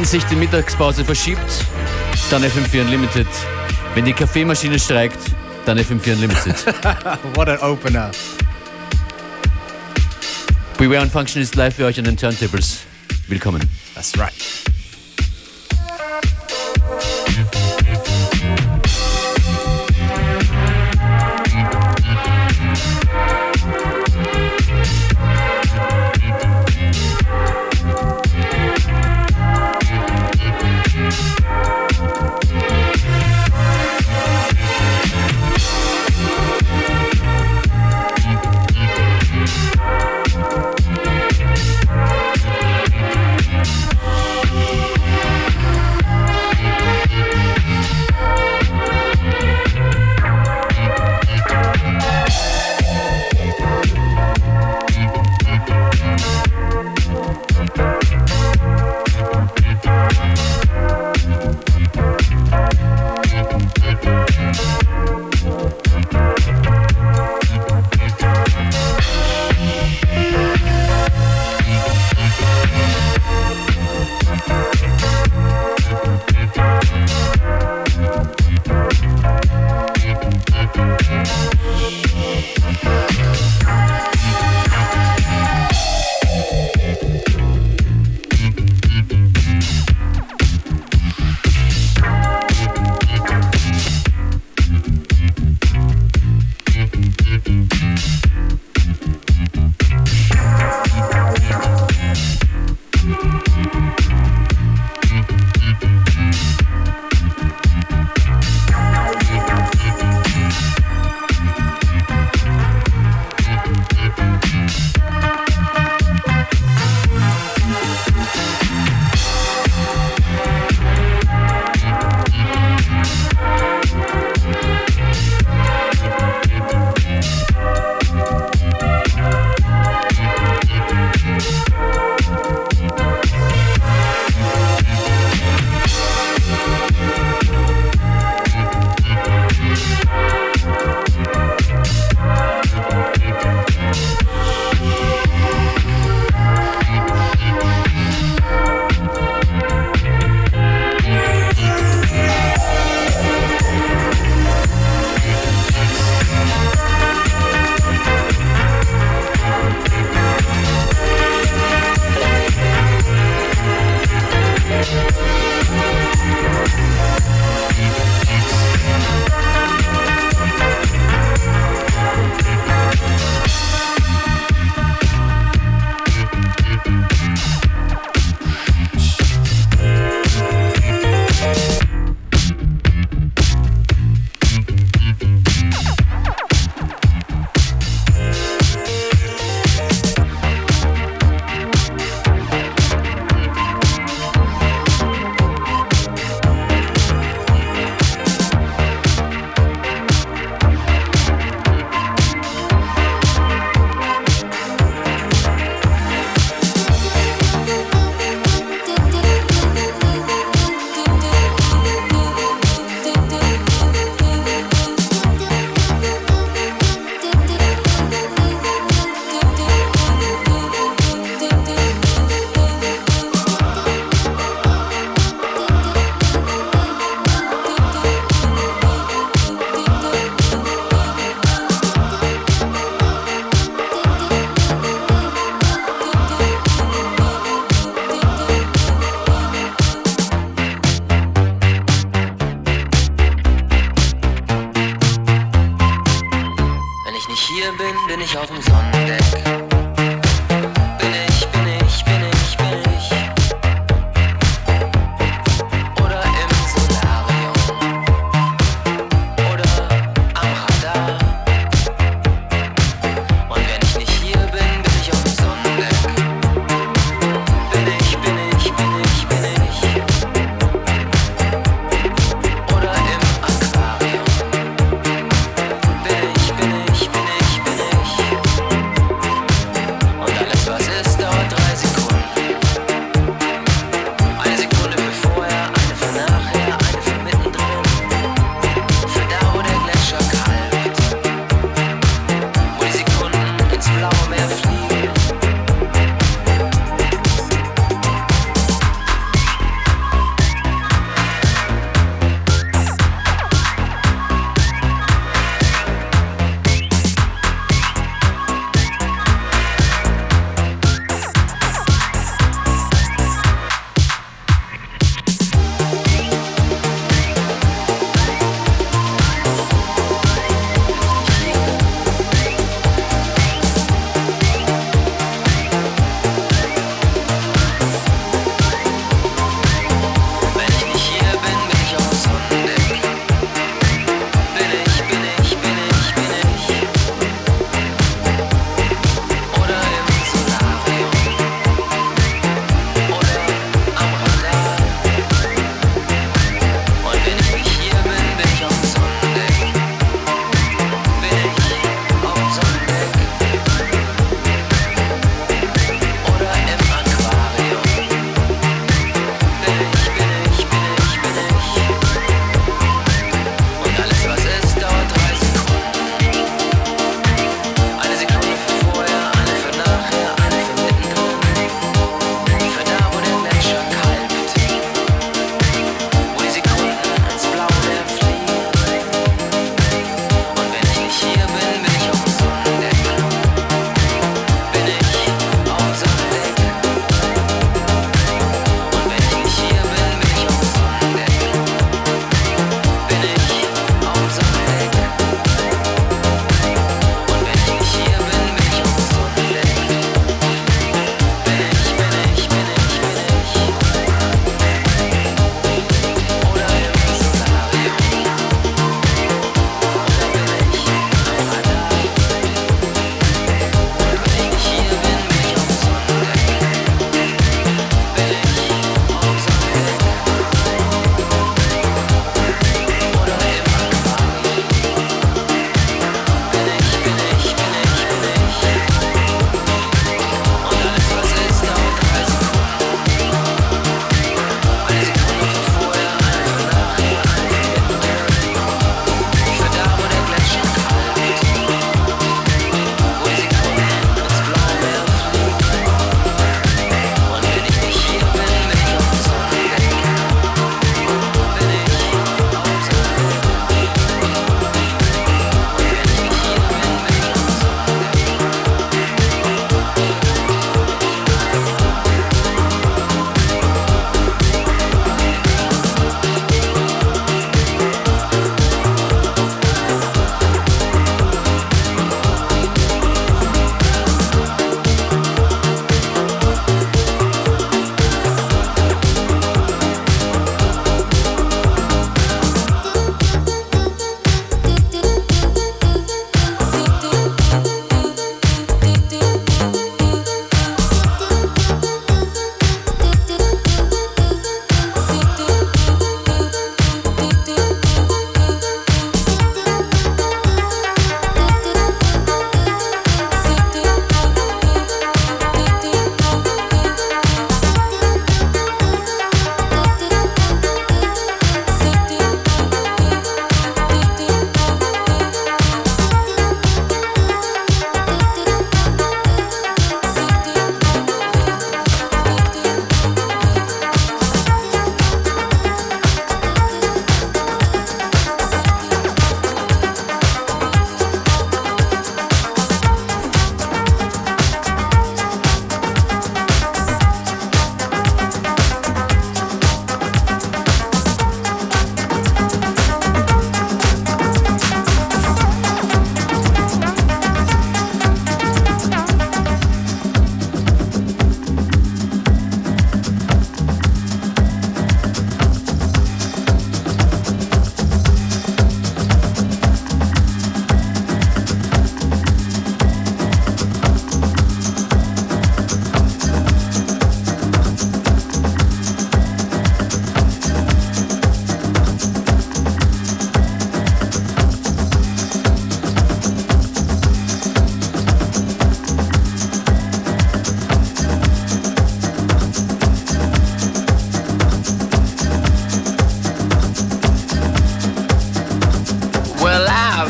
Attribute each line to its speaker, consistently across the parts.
Speaker 1: Wenn sich die Mittagspause verschiebt, dann FM4 Unlimited. Wenn die Kaffeemaschine streikt, dann FM4 Unlimited.
Speaker 2: What an opener.
Speaker 1: Beware und Function ist live für euch an den Turntables. Willkommen.
Speaker 2: That's right.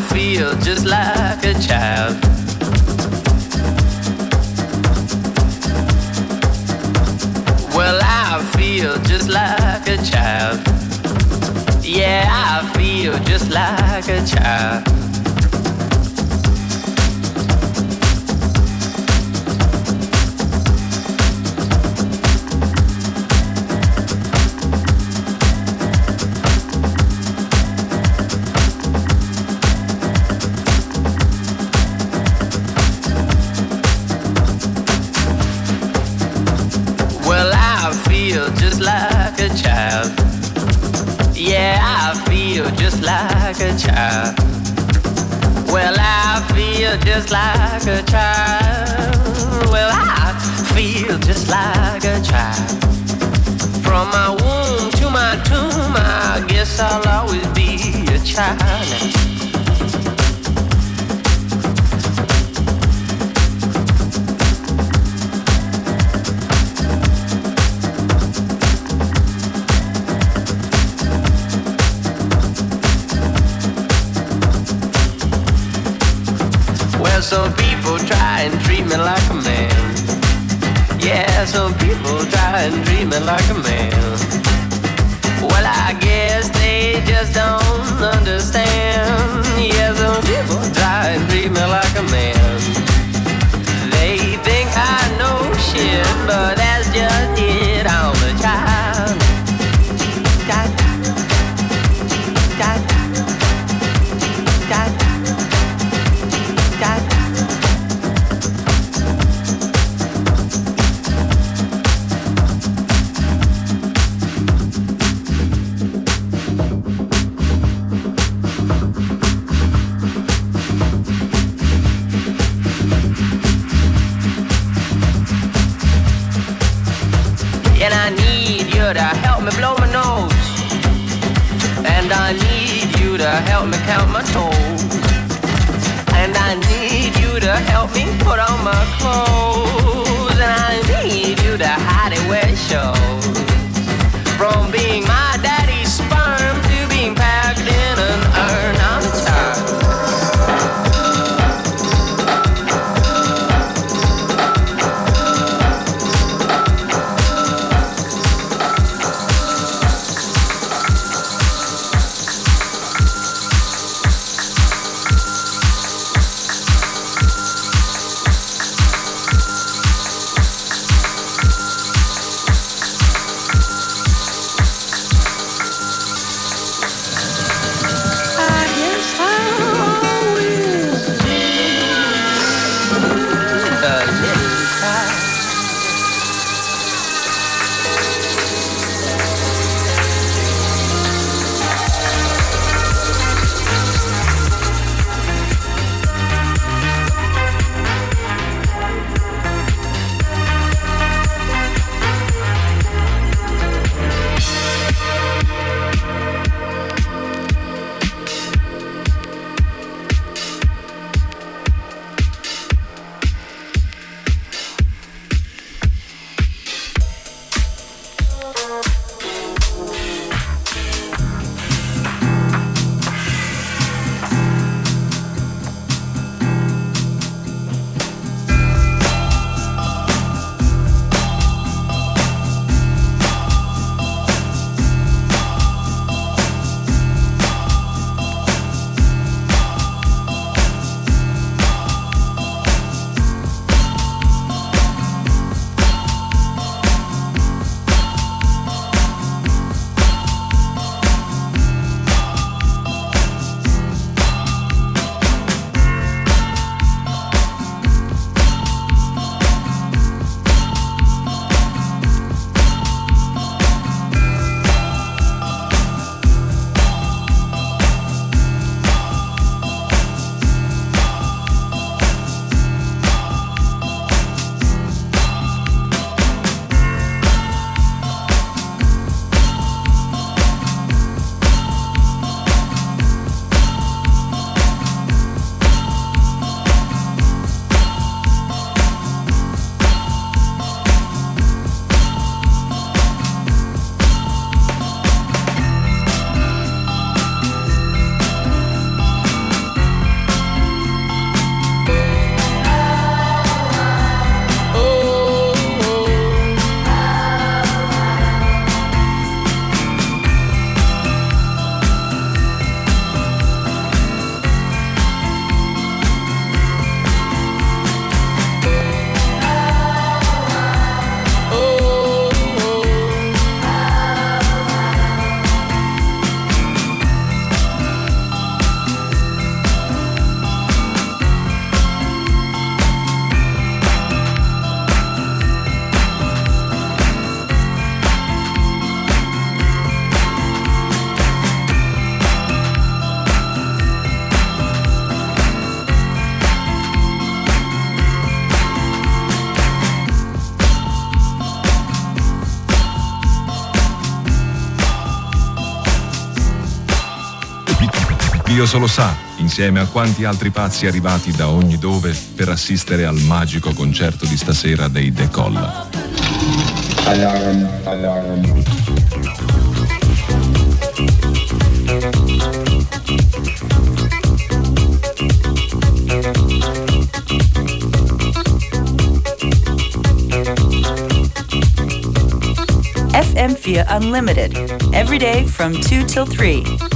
Speaker 3: Feel just like a child. Well, I feel just like a child. Yeah, I feel just like a child. Like a child. Well, I feel just like a child. Well, I feel just like a child. From my womb to my tomb, I guess I'll always be a child. Like a man.
Speaker 4: Dio solo sa, insieme a quanti altri pazzi arrivati da ogni dove per assistere al magico concerto di stasera dei Decolla.
Speaker 5: Alarm, alarm.
Speaker 6: FM4 Unlimited, every day from 2 till 3.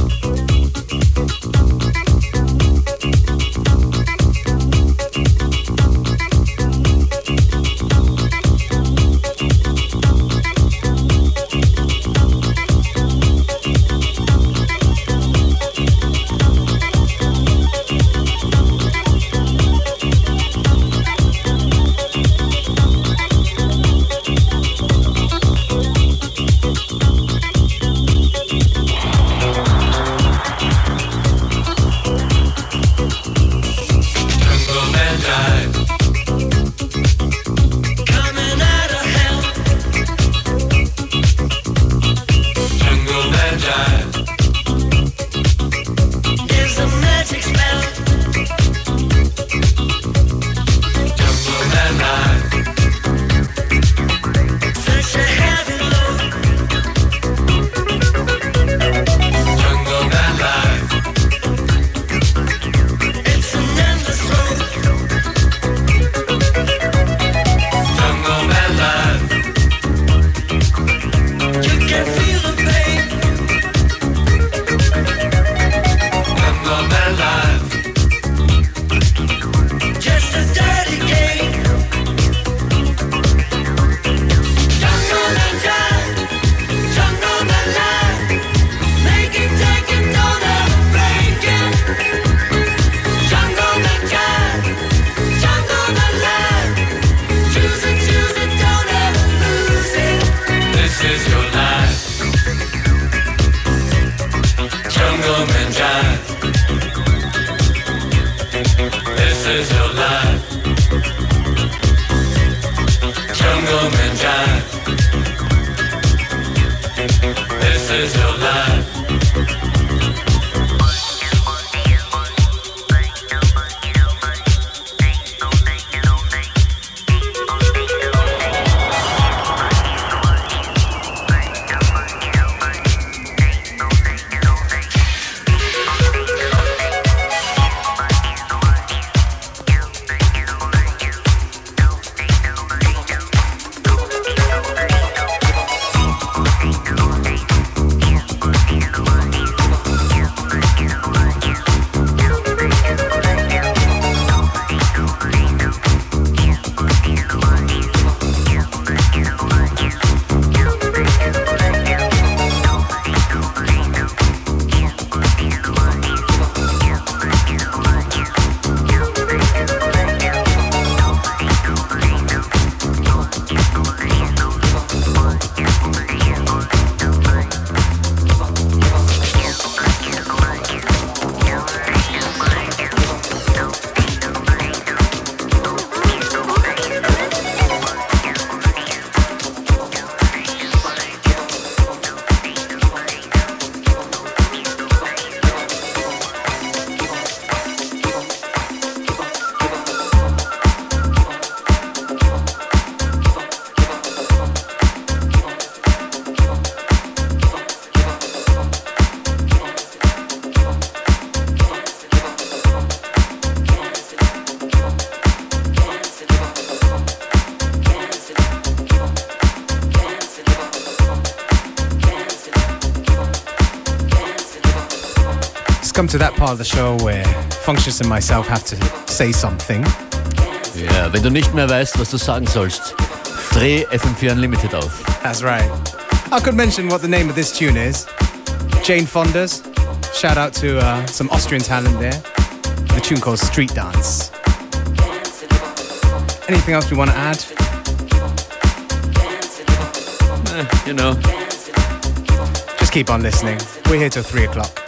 Speaker 2: To that part of the show where Functions and myself have to say something.
Speaker 1: Yeah, wenn du nicht mehr weißt, was du sagen sollst, dreh FM4 Unlimited auf.
Speaker 2: That's right. I could mention what the name of this tune is. Jane Fonda's. Shout out to uh, some Austrian talent there. The tune called Street Dance. Anything else we want to add?
Speaker 1: Eh, you know.
Speaker 2: Just keep on listening. We're here till 3 o'clock.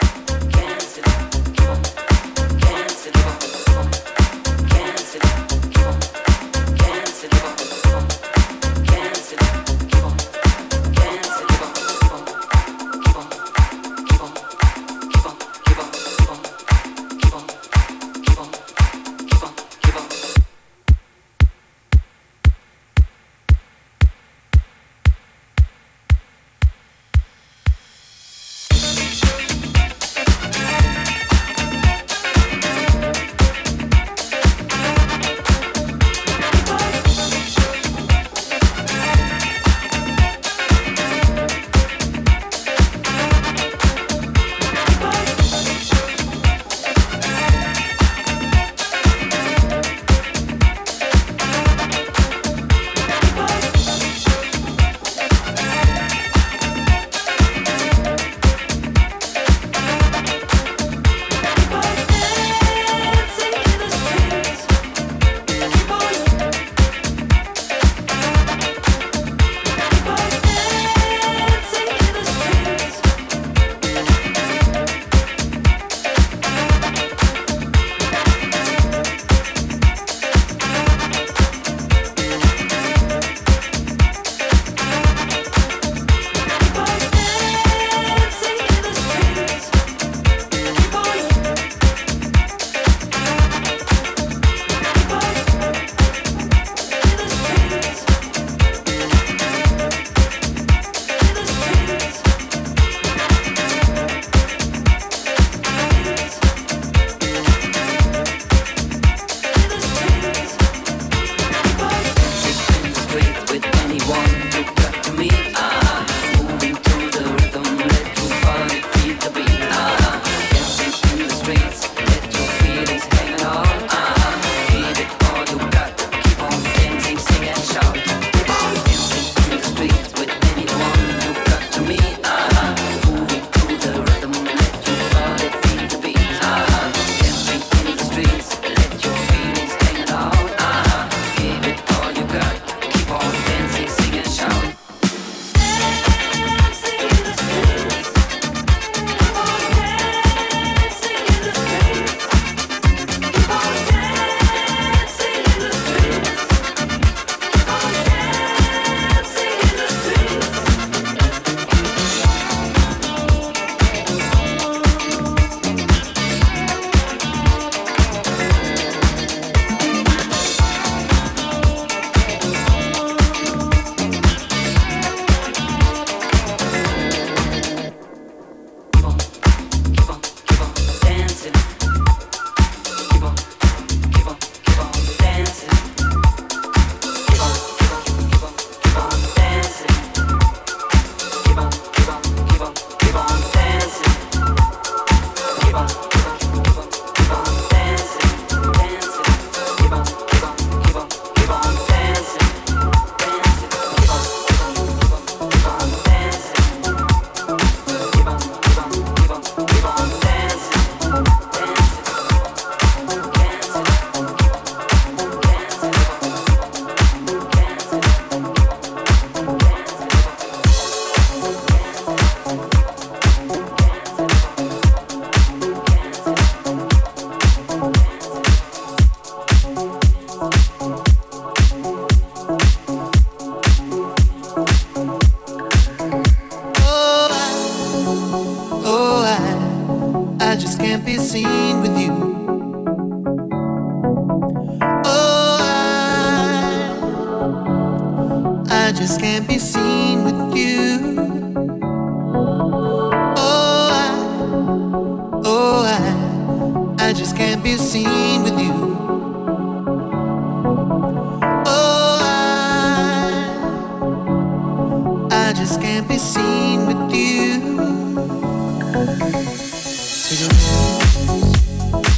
Speaker 7: just can't be seen with you.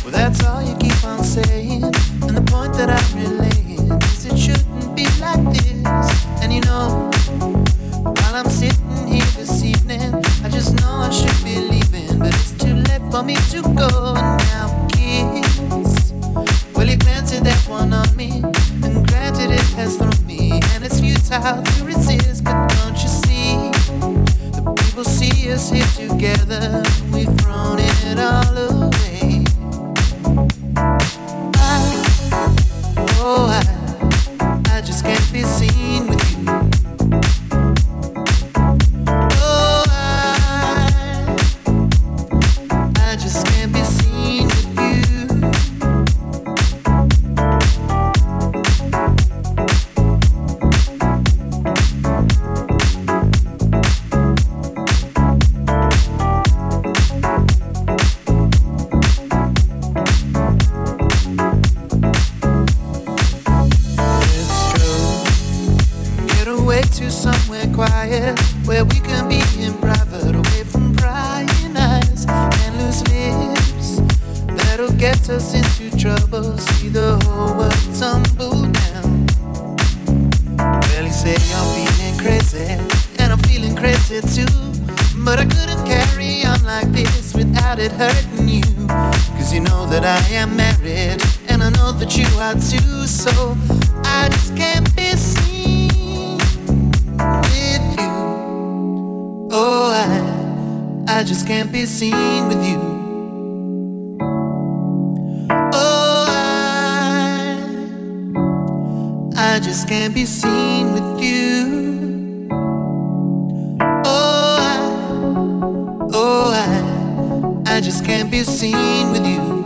Speaker 7: Well, that's all you keep on saying. And the point that I'm relaying is it shouldn't be like this. And you know, while I'm sitting here this evening, I just know I should be leaving. But it's too late for me to go now, kids, Well, you planted that one on me, and granted it has thrown me, and it's futile to us here together. so I just can't be seen with you. Oh, I, I just can't be seen with you. Oh, I, I just can't be seen with you. Oh, I, oh, I, I just can't be seen with you.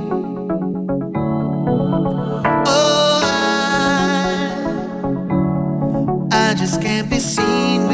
Speaker 7: just can't be seen.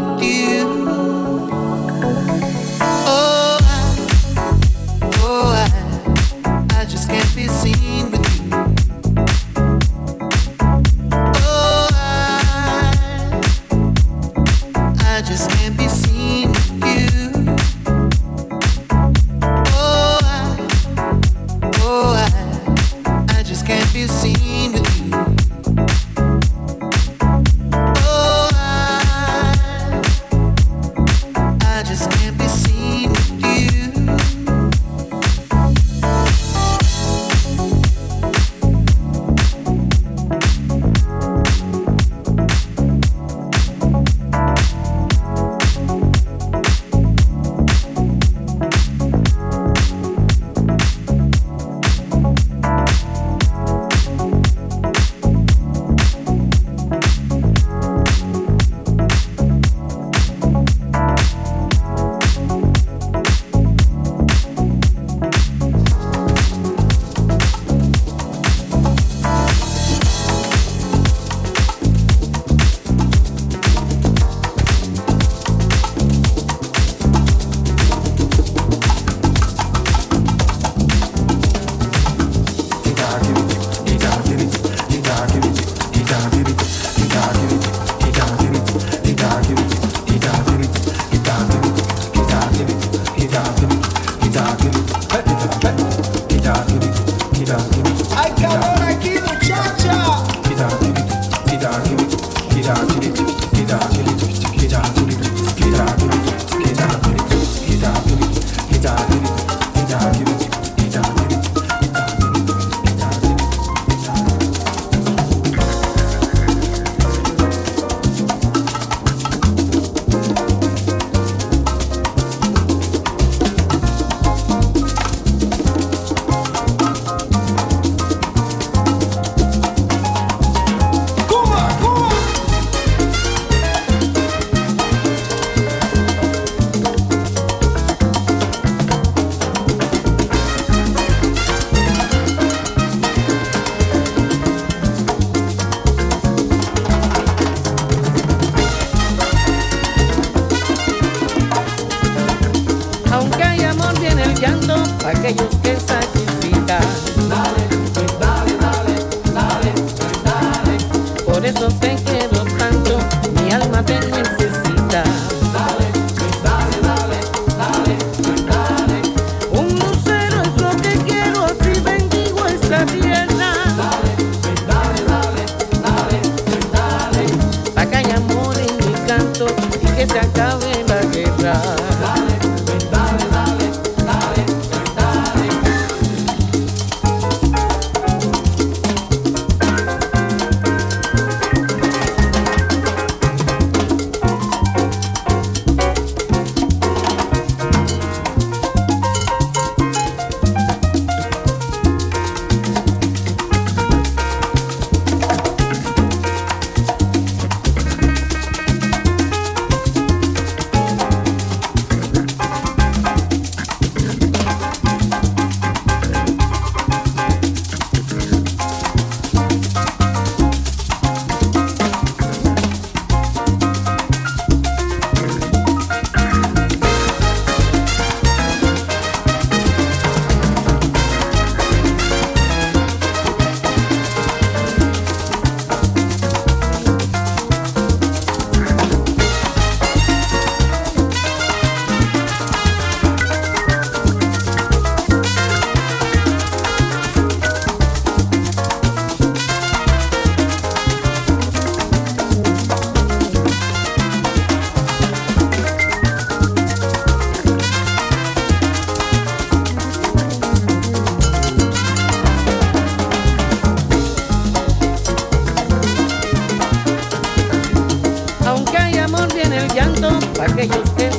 Speaker 8: llanto para aquellos que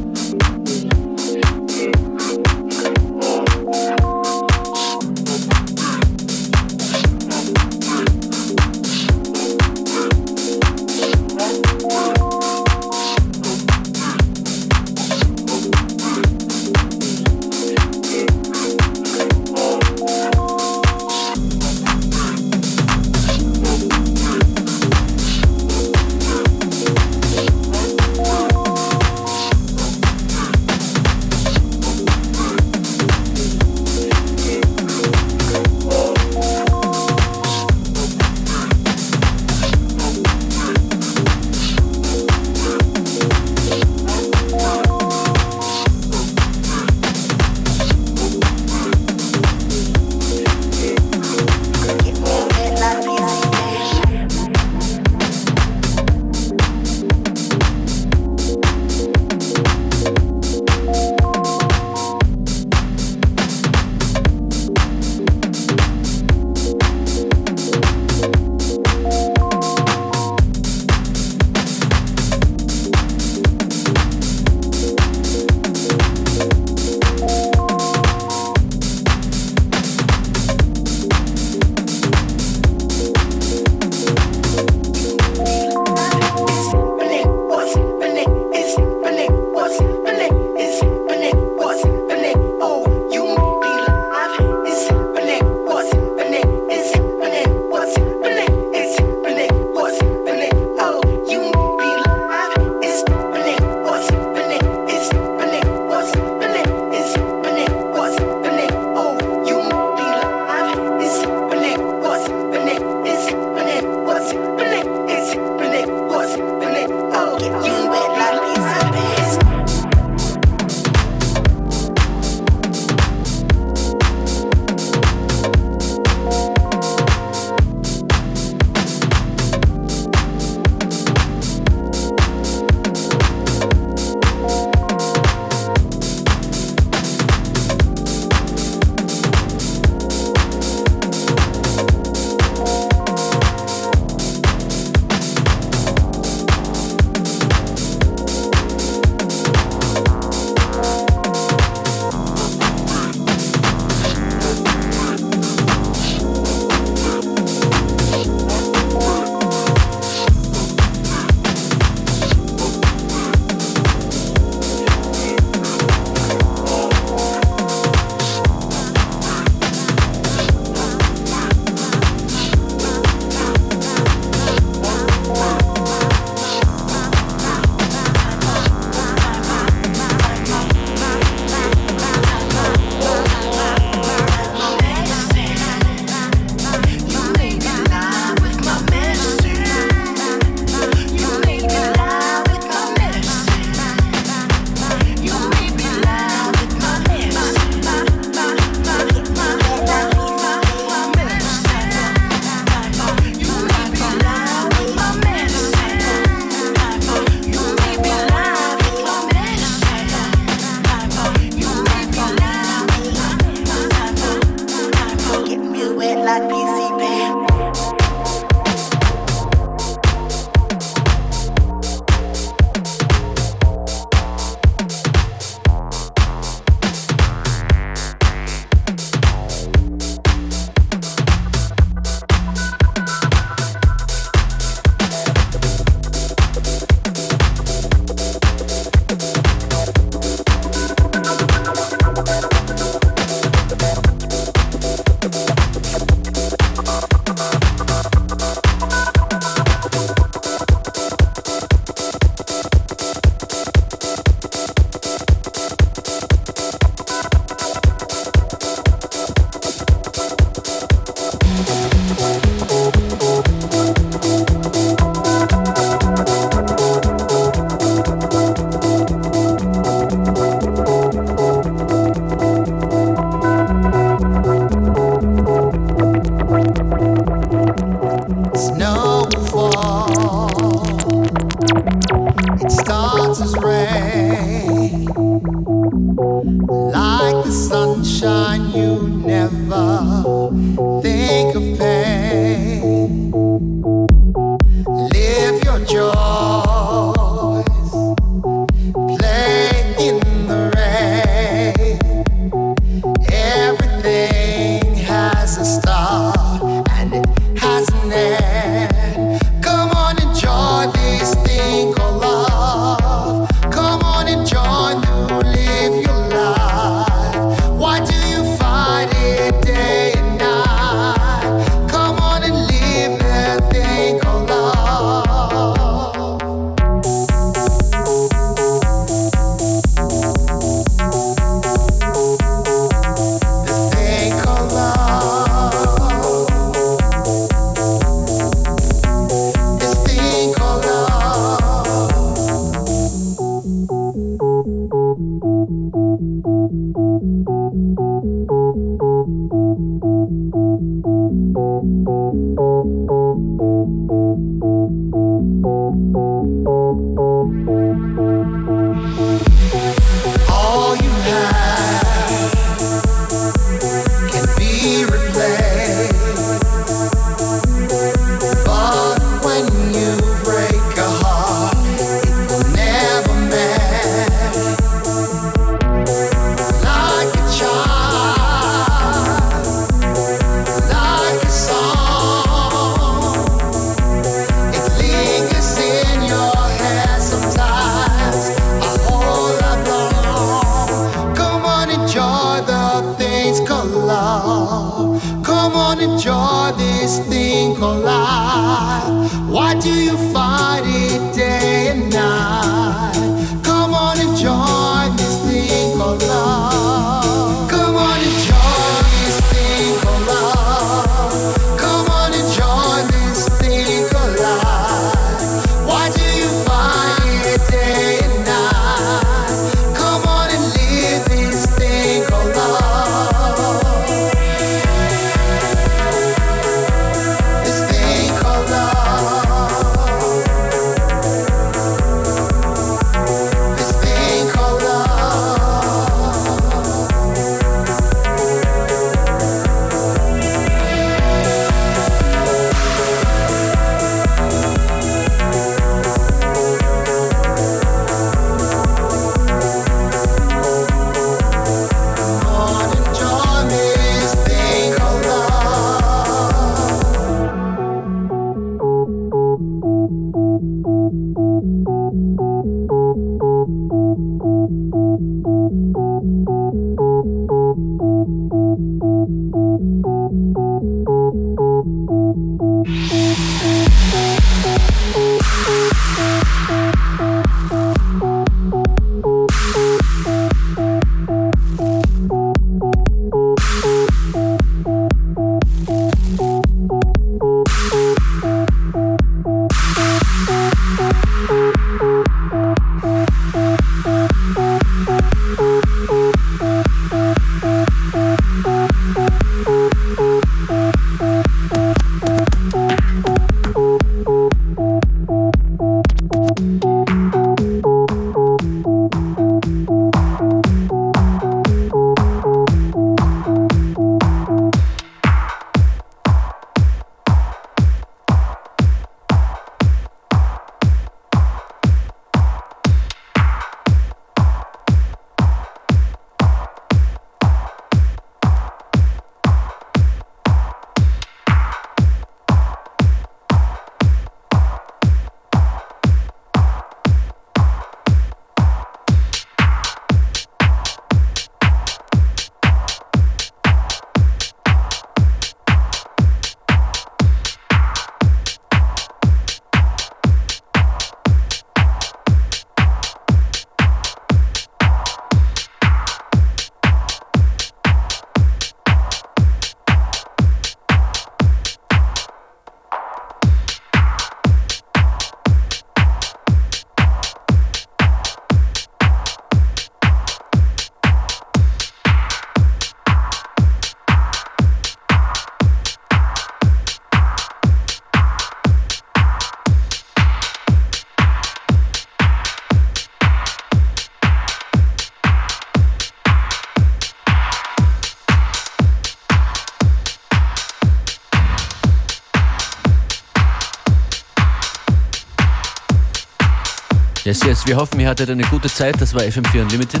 Speaker 1: Yes, yes, wir hoffen, ihr hattet eine gute Zeit. Das war FM4 Unlimited.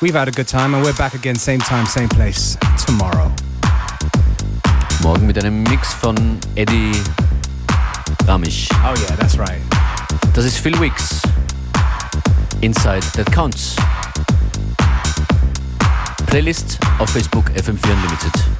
Speaker 2: We've had a good time and we're back again, same time, same place, tomorrow.
Speaker 1: Morgen mit einem Mix von Eddie Ramisch.
Speaker 2: Oh, yeah, that's right.
Speaker 1: Das ist Phil Wicks. Inside That Counts. Playlist auf Facebook FM4 Unlimited.